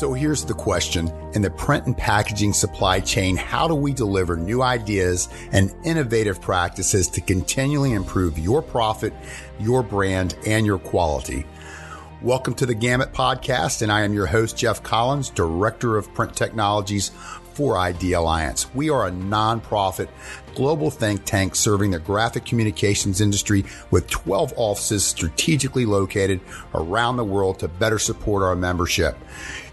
So here's the question. In the print and packaging supply chain, how do we deliver new ideas and innovative practices to continually improve your profit, your brand, and your quality? Welcome to the Gamut Podcast, and I am your host, Jeff Collins, Director of Print Technologies for Idealliance. We are a nonprofit global think tank serving the graphic communications industry with 12 offices strategically located around the world to better support our membership.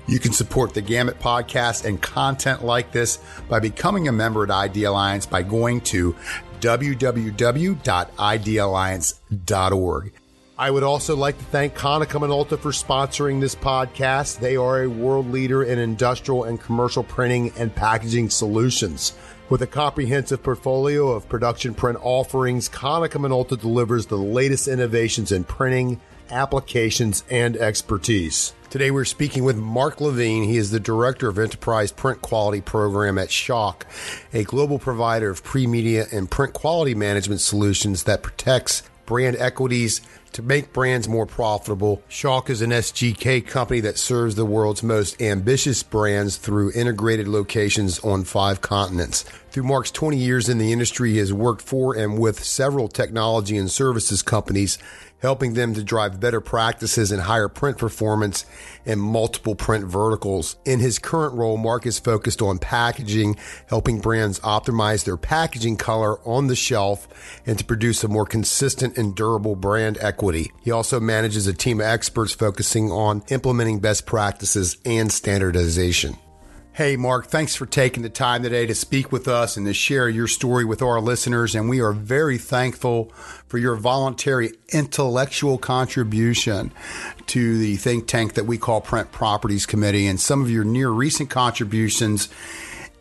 You can support the Gamut podcast and content like this by becoming a member at Idealliance by going to www.idealliance.org. I would also like to thank Konica Minolta for sponsoring this podcast. They are a world leader in industrial and commercial printing and packaging solutions. With a comprehensive portfolio of production print offerings, Konica Minolta delivers the latest innovations in printing, applications, and expertise. Today we're speaking with Mark Levine. He is the Director of Enterprise Print Quality Program at Schawk, a global provider of pre-media and print quality management solutions that protects brand equities to make brands more profitable. Schawk is an SGK company that serves the world's most ambitious brands through integrated locations on five continents. Through Mark's 20 years in the industry, he has worked for and with several technology and services companies helping them to drive better practices and higher print performance in multiple print verticals. In his current role, Mark is focused on packaging, helping brands optimize their packaging color on the shelf and to produce a more consistent and durable brand equity. He also manages a team of experts focusing on implementing best practices and standardization. Hey, Mark, thanks for taking the time today to speak with us and to share your story with our listeners. And we are very thankful for your voluntary intellectual contribution to the think tank that we call Print Properties Committee and some of your near recent contributions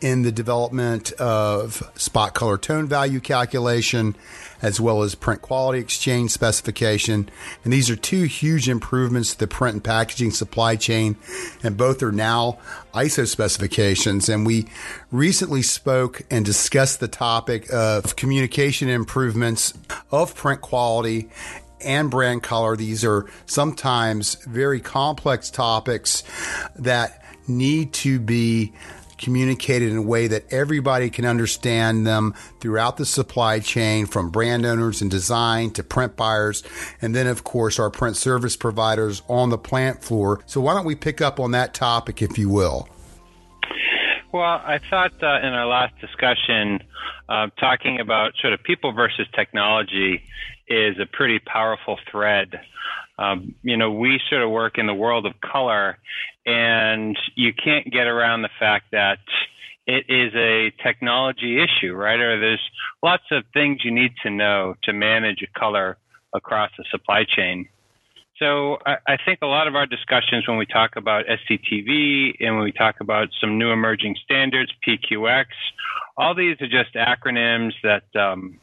in the development of spot color tone value calculation as well as print quality exchange specification. And these are two huge improvements to the print and packaging supply chain. And both are now ISO specifications. And we recently spoke and discussed the topic of communication improvements of print quality and brand color. These are sometimes very complex topics that need to be communicated in a way that everybody can understand them throughout the supply chain from brand owners and design to print buyers. And then, of course, our print service providers on the plant floor. So why don't we pick up on that topic, if you will? Well, I thought uh, in our last discussion, uh, talking about sort of people versus technology is a pretty powerful thread. Um, you know, we sort of work in the world of color, and you can't get around the fact that it is a technology issue, right? Or there's lots of things you need to know to manage a color across the supply chain. So I, I, think a lot of our discussions when we talk about SCTV and when we talk about some new emerging standards, PQX, all these are just acronyms that um,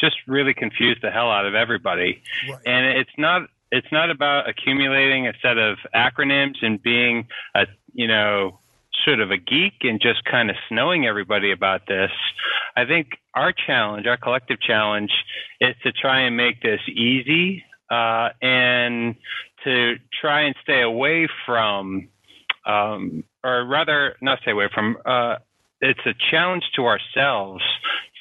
just really confuse the hell out of everybody. Right. And it's not it's not about accumulating a set of acronyms and being a you know sort of a geek and just kind of snowing everybody about this. I think our challenge, our collective challenge, is to try and make this easy uh, and to try and stay away from, um, or rather, not stay away from. Uh, it's a challenge to ourselves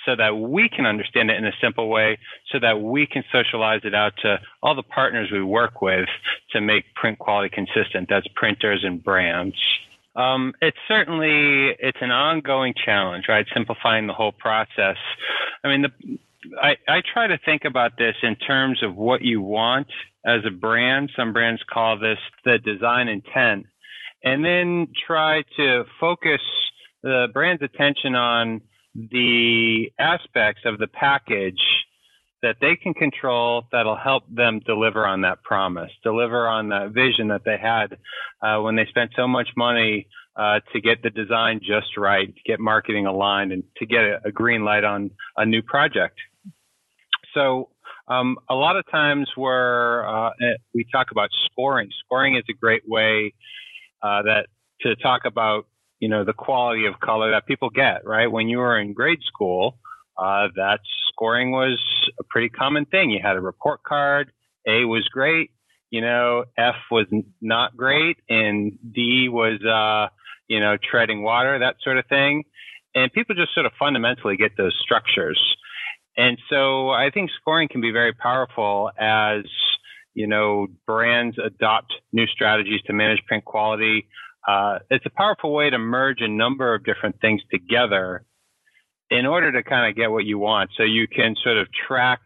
so that we can understand it in a simple way, so that we can socialize it out to all the partners we work with to make print quality consistent. That's printers and brands. Um, it's certainly it's an ongoing challenge, right? Simplifying the whole process. I mean, the, I, I try to think about this in terms of what you want as a brand. Some brands call this the design intent, and then try to focus the brand's attention on the aspects of the package that they can control that'll help them deliver on that promise, deliver on that vision that they had uh, when they spent so much money uh, to get the design just right, to get marketing aligned, and to get a, a green light on a new project. So, um, a lot of times where uh, we talk about scoring, scoring is a great way uh, that to talk about you know, the quality of color that people get, right? When you were in grade school, uh, that scoring was a pretty common thing. You had a report card. A was great. you know, F was not great and D was, uh, you know, treading water, that sort of thing. And people just sort of fundamentally get those structures. And so I think scoring can be very powerful as, you know, brands adopt new strategies to manage print quality. Uh, it's a powerful way to merge a number of different things together in order to kind of get what you want. So you can sort of track,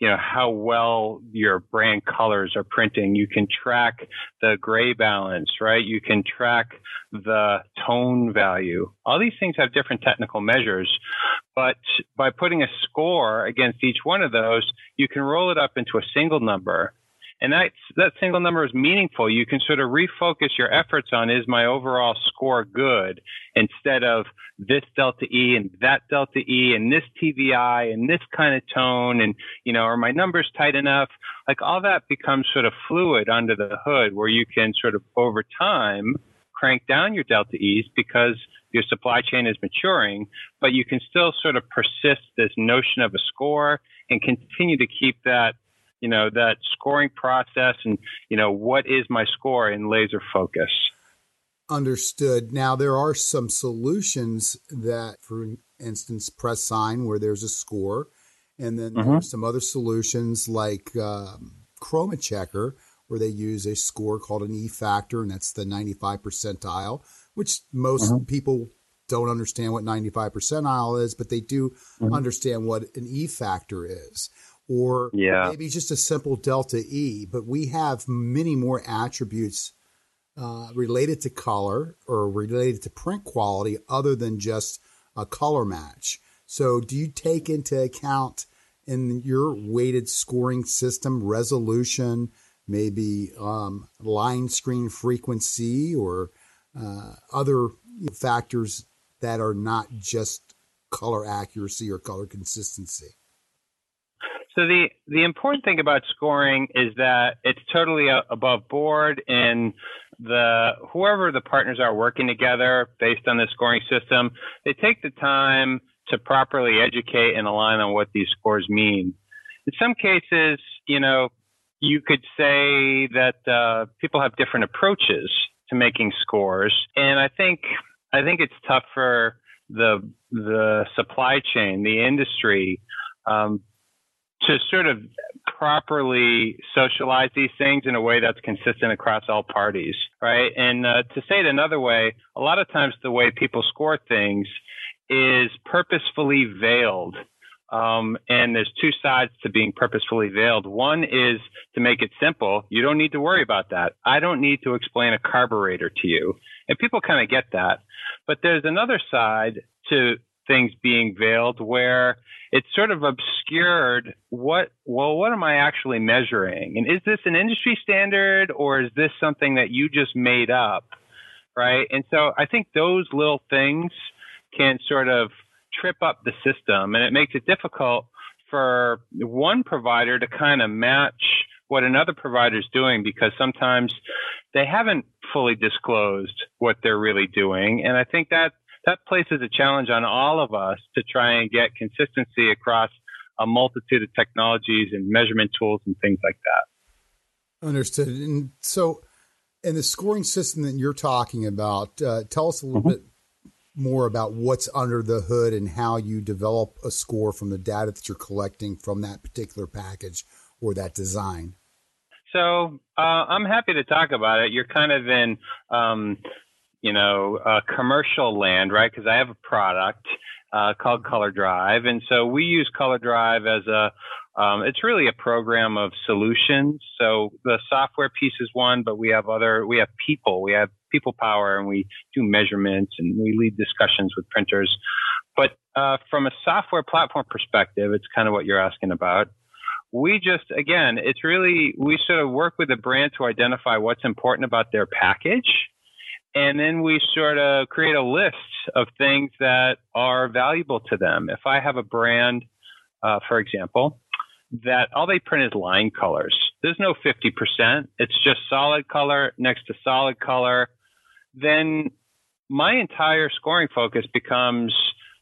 you know, how well your brand colors are printing. You can track the gray balance, right? You can track the tone value. All these things have different technical measures, but by putting a score against each one of those, you can roll it up into a single number and that that single number is meaningful. You can sort of refocus your efforts on is my overall score good instead of this delta E and that delta E and this TVI and this kind of tone and you know are my numbers tight enough? Like all that becomes sort of fluid under the hood where you can sort of over time crank down your delta E's because your supply chain is maturing, but you can still sort of persist this notion of a score and continue to keep that you know, that scoring process and, you know, what is my score in laser focus. Understood. Now, there are some solutions that, for instance, PressSign, where there's a score, and then mm-hmm. some other solutions like um, ChromaChecker, where they use a score called an E factor, and that's the 95 percentile, which most mm-hmm. people don't understand what 95 percentile is, but they do mm-hmm. understand what an E factor is or yeah. maybe just a simple delta E, but we have many more attributes uh, related to color or related to print quality other than just a color match. So, do you take into account in your weighted scoring system resolution, maybe um, line screen frequency, or uh, other factors that are not just color accuracy or color consistency? So the the important thing about scoring is that it's totally above board, and the whoever the partners are working together based on the scoring system, they take the time to properly educate and align on what these scores mean. In some cases, you know, you could say that uh, people have different approaches to making scores, and I think I think it's tough for the the supply chain, the industry. Um, to sort of properly socialize these things in a way that's consistent across all parties, right? And uh, to say it another way, a lot of times the way people score things is purposefully veiled. Um, and there's two sides to being purposefully veiled. One is to make it simple. You don't need to worry about that. I don't need to explain a carburetor to you. And people kind of get that. But there's another side to things being veiled where it's sort of obscured what well what am i actually measuring? And is this an industry standard or is this something that you just made up? Right? And so i think those little things can sort of trip up the system and it makes it difficult for one provider to kind of match what another provider is doing because sometimes they haven't fully disclosed what they're really doing. And i think that that places a challenge on all of us to try and get consistency across a multitude of technologies and measurement tools and things like that. Understood. And so, in the scoring system that you're talking about, uh, tell us a little mm-hmm. bit more about what's under the hood and how you develop a score from the data that you're collecting from that particular package or that design. So uh, I'm happy to talk about it. You're kind of in um, you know, uh, commercial land, right? Because I have a product uh, called Color Drive, and so we use Color Drive as a um, it's really a program of solutions. So the software piece is one, but we have other, we have people, we have people power, and we do measurements and we lead discussions with printers. But uh, from a software platform perspective, it's kind of what you're asking about. We just, again, it's really, we sort of work with the brand to identify what's important about their package and then we sort of create a list of things that are valuable to them. If I have a brand, uh, for example, that all they print is line colors, there's no 50%, it's just solid color next to solid color, then my entire scoring focus becomes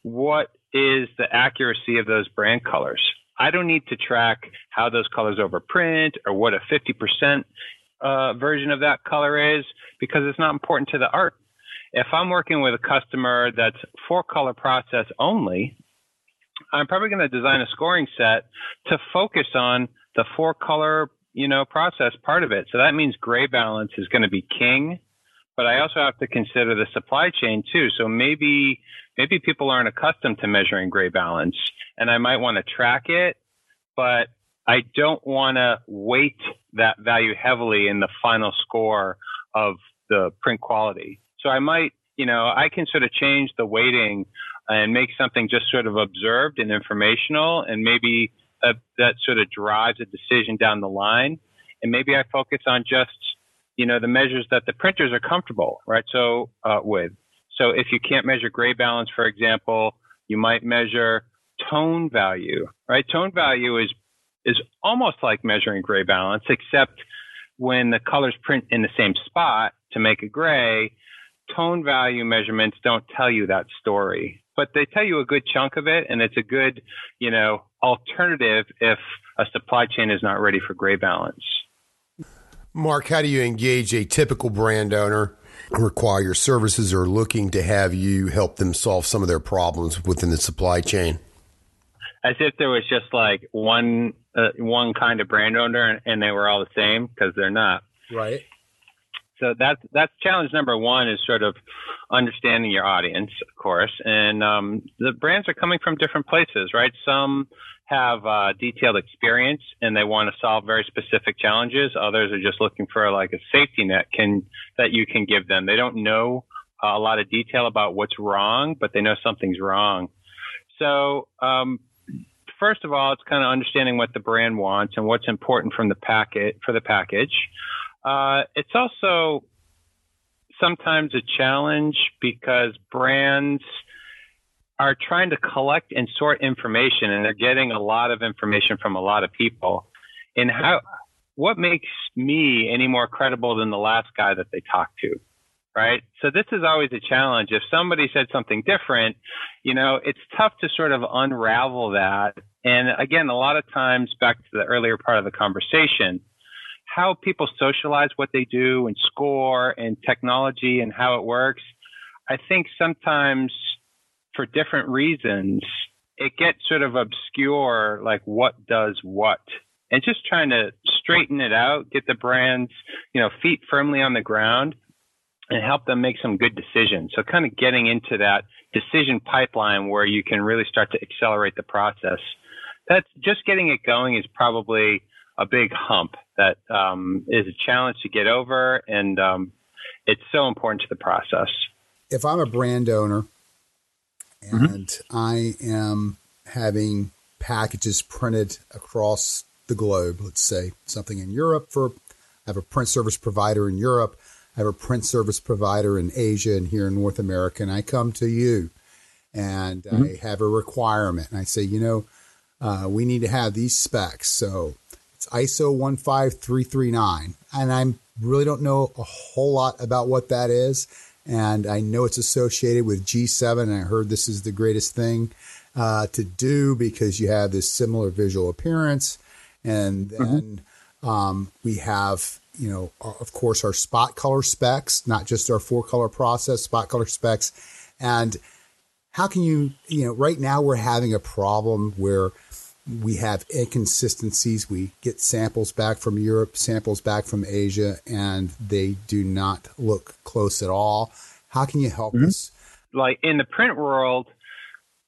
what is the accuracy of those brand colors. I don't need to track how those colors overprint or what a 50% uh, version of that color is because it's not important to the art. If I'm working with a customer that's four color process only, I'm probably going to design a scoring set to focus on the four color, you know, process part of it. So that means gray balance is going to be king, but I also have to consider the supply chain too. So maybe maybe people aren't accustomed to measuring gray balance and I might want to track it, but I don't want to weight that value heavily in the final score of the print quality. So I might, you know, I can sort of change the weighting and make something just sort of observed and informational, and maybe uh, that sort of drives a decision down the line. And maybe I focus on just, you know, the measures that the printers are comfortable, right? So uh, with. So if you can't measure gray balance, for example, you might measure tone value, right? Tone value is is almost like measuring gray balance, except when the colors print in the same spot to make a gray, tone value measurements don't tell you that story but they tell you a good chunk of it, and it's a good, you know, alternative if a supply chain is not ready for gray balance. Mark, how do you engage a typical brand owner who require your services or looking to have you help them solve some of their problems within the supply chain? As if there was just like one uh, one kind of brand owner and they were all the same because they're not. Right so that's that's challenge number one is sort of understanding your audience, of course, and um, the brands are coming from different places, right? Some have uh, detailed experience and they want to solve very specific challenges. Others are just looking for like a safety net can that you can give them. They don't know a lot of detail about what's wrong, but they know something's wrong. So um, first of all, it's kind of understanding what the brand wants and what's important from the packet for the package. Uh, it's also sometimes a challenge because brands are trying to collect and sort information and they're getting a lot of information from a lot of people. And how, what makes me any more credible than the last guy that they talked to? Right. So this is always a challenge. If somebody said something different, you know, it's tough to sort of unravel that. And again, a lot of times back to the earlier part of the conversation, how people socialize what they do and score and technology and how it works, I think sometimes for different reasons, it gets sort of obscure, like what does what. And just trying to straighten it out, get the brands, you know, feet firmly on the ground and help them make some good decisions. So kind of getting into that decision pipeline where you can really start to accelerate the process. That's just getting it going is probably a big hump that um, is a challenge to get over, and um, it's so important to the process. If I'm a brand owner mm-hmm. and mm-hmm. I am having packages printed across the globe, let's say something in Europe for, I have a print service provider in Europe, I have a print service provider in Asia and here in North America, and I come to you and mm-hmm. I have a requirement, and I say, you know, uh, we need to have these specs. So it's ISO 15339. And I really don't know a whole lot about what that is. And I know it's associated with G7. And I heard this is the greatest thing uh, to do because you have this similar visual appearance. And mm-hmm. then mm-hmm. um, we have, you know, of course, our spot color specs, not just our four color process, spot color specs. And how can you, you know, right now we're having a problem where we have inconsistencies. We get samples back from Europe, samples back from Asia, and they do not look close at all. How can you help mm-hmm. us? Like in the print world,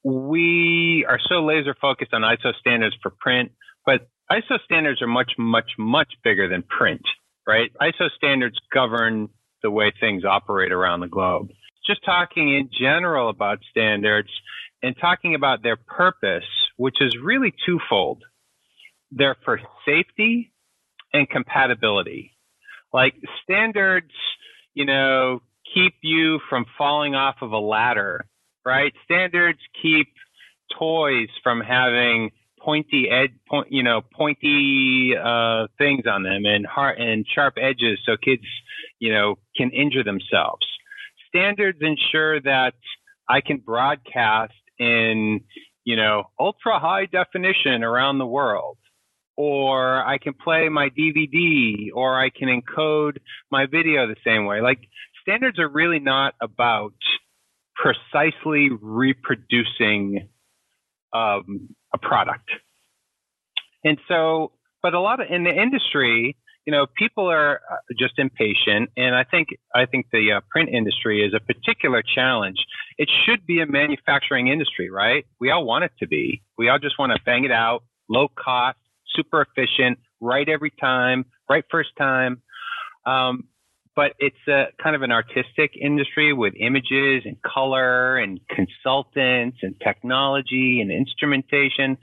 we are so laser focused on ISO standards for print, but ISO standards are much, much, much bigger than print, right? ISO standards govern the way things operate around the globe. Just talking in general about standards and talking about their purpose which is really twofold. They're for safety and compatibility. Like standards, you know, keep you from falling off of a ladder, right? Standards keep toys from having pointy edge, point, you know, pointy uh, things on them and hard and sharp edges, so kids, you know, can injure themselves. Standards ensure that I can broadcast in you know, ultra high definition around the world. or I can play my DVD, or I can encode my video the same way. Like standards are really not about precisely reproducing um, a product. And so, but a lot of in the industry, you know, people are uh, just impatient, and I think I think the uh, print industry is a particular challenge. It should be a manufacturing industry, right? We all want it to be. We all just want to bang it out, low cost, super efficient, right every time, right first time. Um, but it's a kind of an artistic industry with images and color and consultants and technology and instrumentation.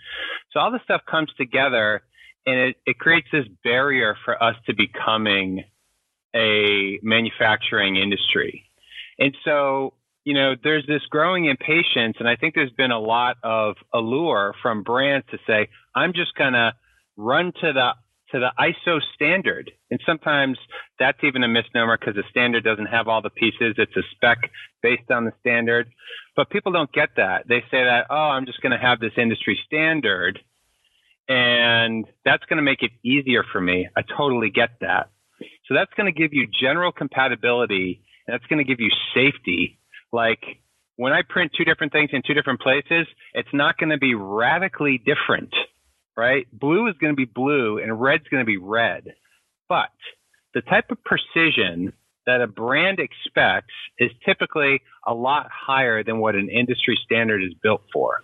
So all this stuff comes together and it, it creates this barrier for us to becoming a manufacturing industry. And so, you know, there's this growing impatience, and I think there's been a lot of allure from brands to say, I'm just going to run to the to the ISO standard. And sometimes that's even a misnomer because the standard doesn't have all the pieces. It's a spec based on the standard. But people don't get that. They say that, oh, I'm just going to have this industry standard and that's going to make it easier for me. I totally get that. So that's going to give you general compatibility and that's going to give you safety. Like when I print two different things in two different places, it's not going to be radically different, right? Blue is going to be blue and red's going to be red. But the type of precision that a brand expects is typically a lot higher than what an industry standard is built for.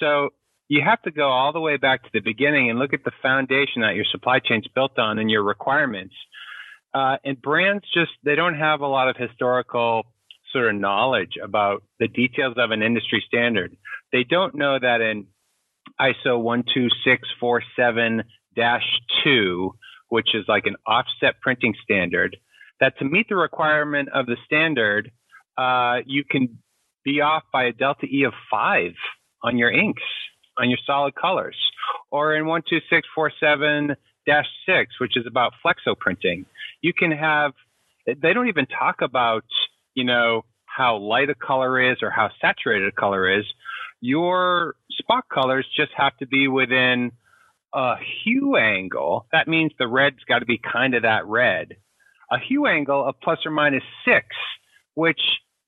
So you have to go all the way back to the beginning and look at the foundation that your supply chain's built on and your requirements. Uh, and brands just they don't have a lot of historical sort of knowledge about the details of an industry standard. They don't know that in ISO 12647-2, which is like an offset printing standard, that to meet the requirement of the standard, uh, you can be off by a delta E of five on your inks on your solid colors. Or in 12647 6, which is about flexo printing, you can have, they don't even talk about, you know, how light a color is or how saturated a color is. Your spot colors just have to be within a hue angle. That means the red's got to be kind of that red. A hue angle of plus or minus six, which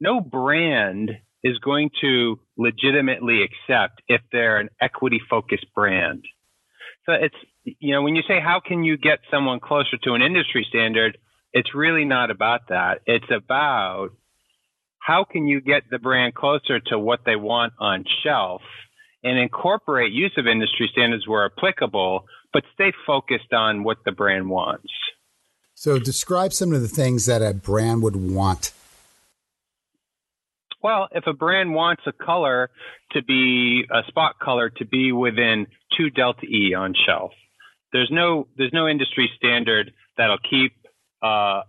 no brand is going to legitimately accept if they're an equity focused brand. So it's, you know, when you say how can you get someone closer to an industry standard, it's really not about that. It's about how can you get the brand closer to what they want on shelf and incorporate use of industry standards where applicable, but stay focused on what the brand wants. So describe some of the things that a brand would want well, if a brand wants a color to be a spot color to be within two delta E on shelf, there's no there's no industry standard that'll keep uh,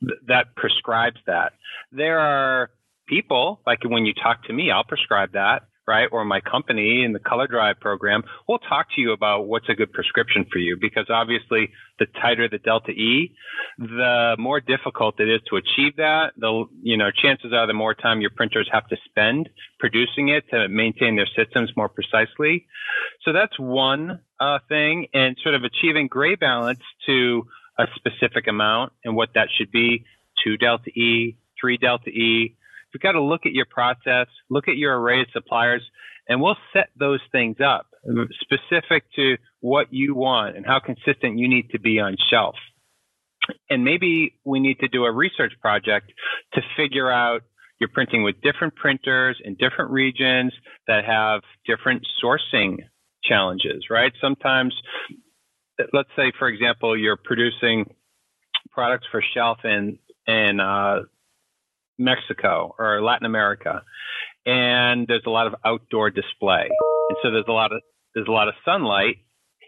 th- that prescribes that. There are people like when you talk to me, I'll prescribe that right? Or my company in the Color Drive program, we'll talk to you about what's a good prescription for you because obviously the tighter the delta E, the more difficult it is to achieve that. The, you know, chances are the more time your printers have to spend producing it to maintain their systems more precisely. So that's one uh, thing and sort of achieving gray balance to a specific amount and what that should be, two delta E, three delta E, You've got to look at your process, look at your array of suppliers, and we'll set those things up specific to what you want and how consistent you need to be on shelf. And maybe we need to do a research project to figure out you're printing with different printers in different regions that have different sourcing challenges, right? Sometimes, let's say, for example, you're producing products for shelf in in uh, Mexico or Latin America, and there's a lot of outdoor display, and so there's a lot of there's a lot of sunlight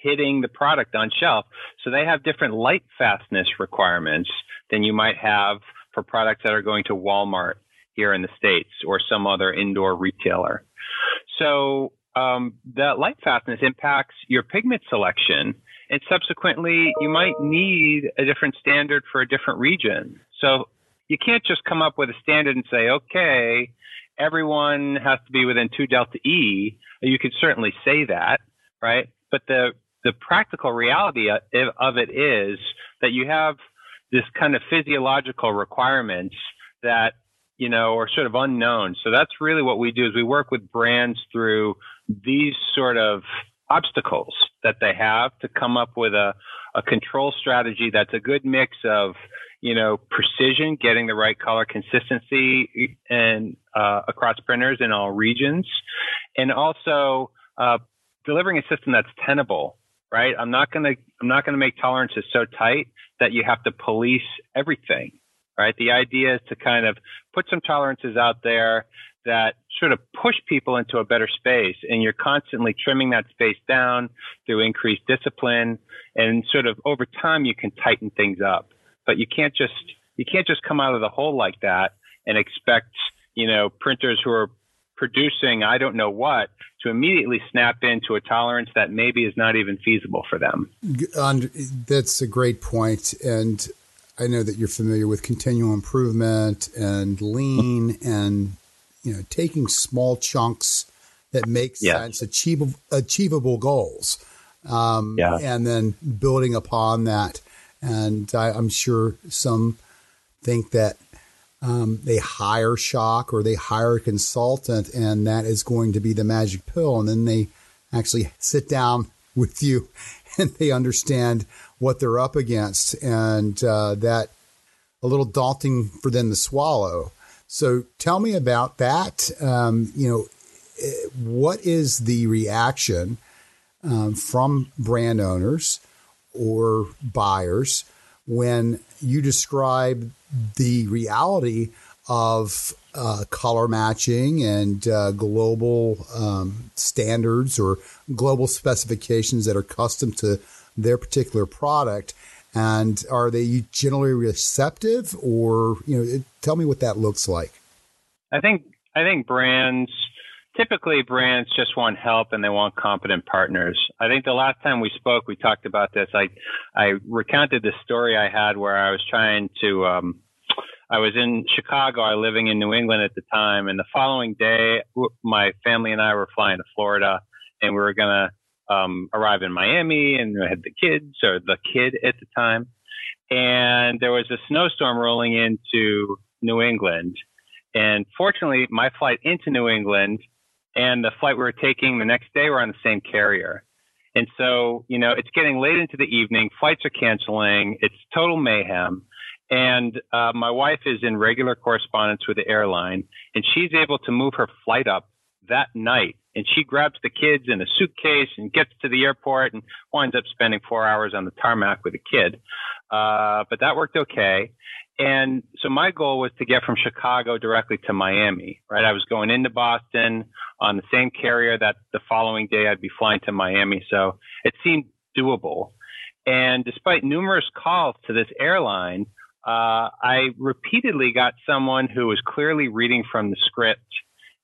hitting the product on shelf. So they have different light fastness requirements than you might have for products that are going to Walmart here in the States or some other indoor retailer. So um, that light fastness impacts your pigment selection. And subsequently, you might need a different standard for a different region. So you can't just come up with a standard and say, okay, everyone has to be within two delta E. You could certainly say that, right? But the the practical reality of it is that you have this kind of physiological requirements that you know are sort of unknown. So that's really what we do is we work with brands through these sort of obstacles that they have to come up with a, a control strategy that's a good mix of you know precision, getting the right color consistency and uh, across printers in all regions, and also uh, delivering a system that's tenable right? I'm not going to I'm not going to make tolerances so tight that you have to police everything, right? The idea is to kind of put some tolerances out there that sort of push people into a better space and you're constantly trimming that space down through increased discipline and sort of over time you can tighten things up. But you can't just you can't just come out of the hole like that and expect, you know, printers who are producing I don't know what to immediately snap into a tolerance that maybe is not even feasible for them. That's a great. And I know that you're familiar with continual improvement and lean and you know taking small chunks that make yeah. sense, achievable achievable goals, um, yeah. and then building upon that. And I, I'm sure some think that um, they hire Schawk or they hire a consultant, and that is going to be the magic pill. And then they actually sit down with you and they understand what they're up against, and uh, that a little daunting for them to swallow. So tell me about that. Um, you know, what is the reaction um, from brand owners or buyers when you describe the reality of uh, color matching and uh, global um, standards or global specifications that are custom to their particular product. And are they generally receptive, or you know, tell me what that looks like? I think I think brands typically brands just want help and they want competent partners. I think the last time we spoke, we talked about this. I I recounted the story I had where I was trying to. Um, I was in Chicago. I was living in New England at the time, and the following day, my family and I were flying to Florida, and we were gonna um, arrive in Miami, and had the kids or the kid at the time, and there was a snowstorm rolling into New England. And fortunately, my flight into New England and the flight we were taking the next day were on the same carrier. And so, you know, it's getting late into the evening, flights are canceling, it's total mayhem. And uh, my wife is in regular correspondence with the airline, and she's able to move her flight up that night. And she grabs the kids in a suitcase and gets to the airport and winds up spending four hours on the tarmac with a kid. Uh, but that worked okay. And so my goal was to get from Chicago directly to Miami, right? I was going into Boston on the same carrier that the following day I'd be flying to Miami. So it seemed doable. And despite numerous calls to this airline, uh, I repeatedly got someone who was clearly reading from the script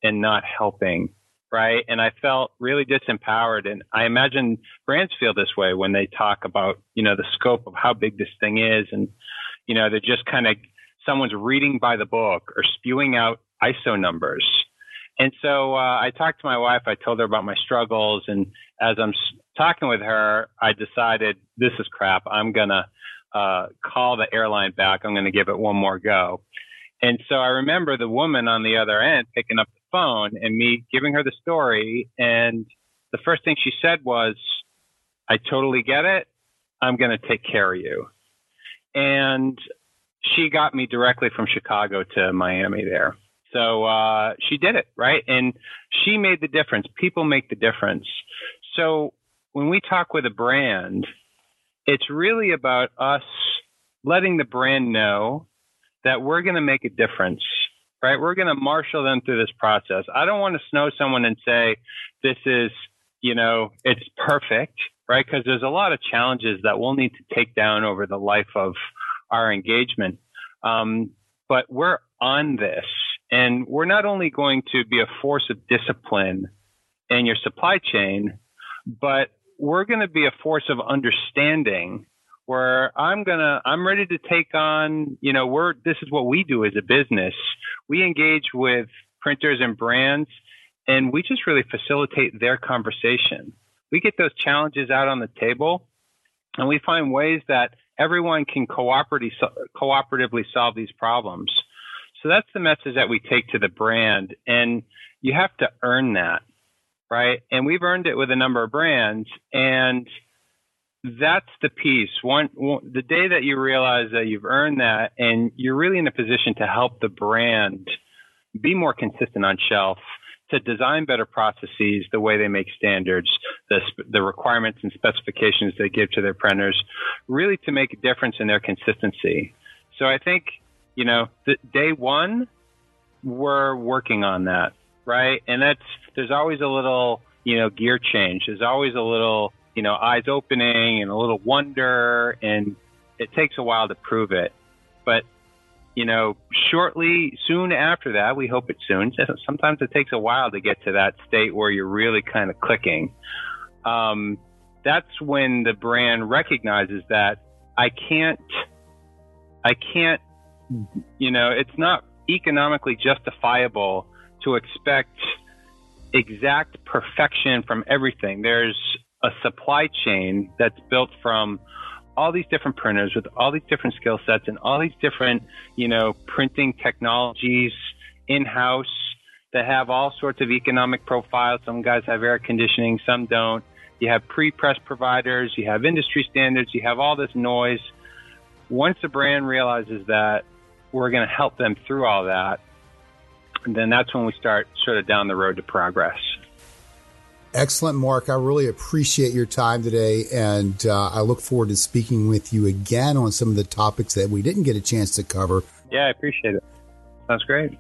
and not helping, right? And I felt really disempowered. And I imagine brands feel this way when they talk about, you know, the scope of how big this thing is and you know, they're just kind of someone's reading by the book or spewing out ISO numbers. And so uh, I talked to my wife. I told her about my struggles, and as I'm talking with her, I decided this is crap. I'm gonna uh, call the airline back. I'm gonna give it one more go. And so I remember the woman on the other end picking up phone and me giving her the story. And the first thing she said was, "I totally get it. I'm gonna take care of you." and she got me directly from Chicago to Miami there. So uh, she did it right, and she made the difference. People make the difference. So when we talk with a brand, it's really about us letting the brand know that we're going to make a difference. Right? We're going to marshal them through this process. I don't want to snow someone and say this is, you know, it's perfect right? Because there's a lot of challenges that we'll need to take down over the life of our engagement. Um, but we're on this, and we're not only going to be a force of discipline in your supply chain, but we're going to be a force of understanding where I'm gonna I'm ready to take on, you know, we're this is what we do as a business. We engage with printers and brands and we just really facilitate their conversation we get those challenges out on the table and we find ways that everyone can cooperatively, cooperatively solve these problems. So that's the message that we take to the brand. And you have to earn that, right? And we've earned it with a number of brands. And that's the piece. One, one, the day that you realize that you've earned that and you're really in a position to help the brand be more consistent on shelf, to design better processes, the way they make standards, the, the requirements and specifications they give to their printers, really to make a difference in their consistency. So I think, you know, the, day one, we're working on that, right? And that's, there's always a little, you know, gear change. There's always a little, you know, eyes opening and a little wonder, and it takes a while to prove it. But you know, shortly, soon after that, we hope it's soon. Sometimes it takes a while to get to that state where you're really kind of clicking. Um, that's when the brand recognizes that I can't, I can't, you know, it's not economically justifiable to expect exact perfection from everything. There's a supply chain that's built from all these different printers with all these different skill sets and all these different, you know, printing technologies in house that have all sorts of economic profiles. Some guys have air conditioning, some don't. You have pre press providers, you have industry standards, you have all this noise. Once a brand realizes that we're going to help them through all that, then that's when we start sort of down the road to progress. Excellent, Mark. I really appreciate your time today, and uh, I look forward to speaking with you again on some of the topics that we didn't get a chance to cover. Yeah, I appreciate it. Sounds great.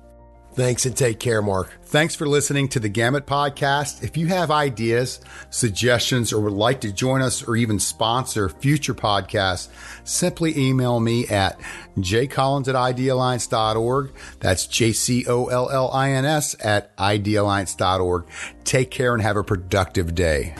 Thanks and take care, Mark. Thanks for listening to the Gamut Podcast. If you have ideas, suggestions, or would like to join us or even sponsor future podcasts, simply email me at jcollins at idealliance.org. That's J C O L L I N S at idealliance.org. Take care and have a productive day.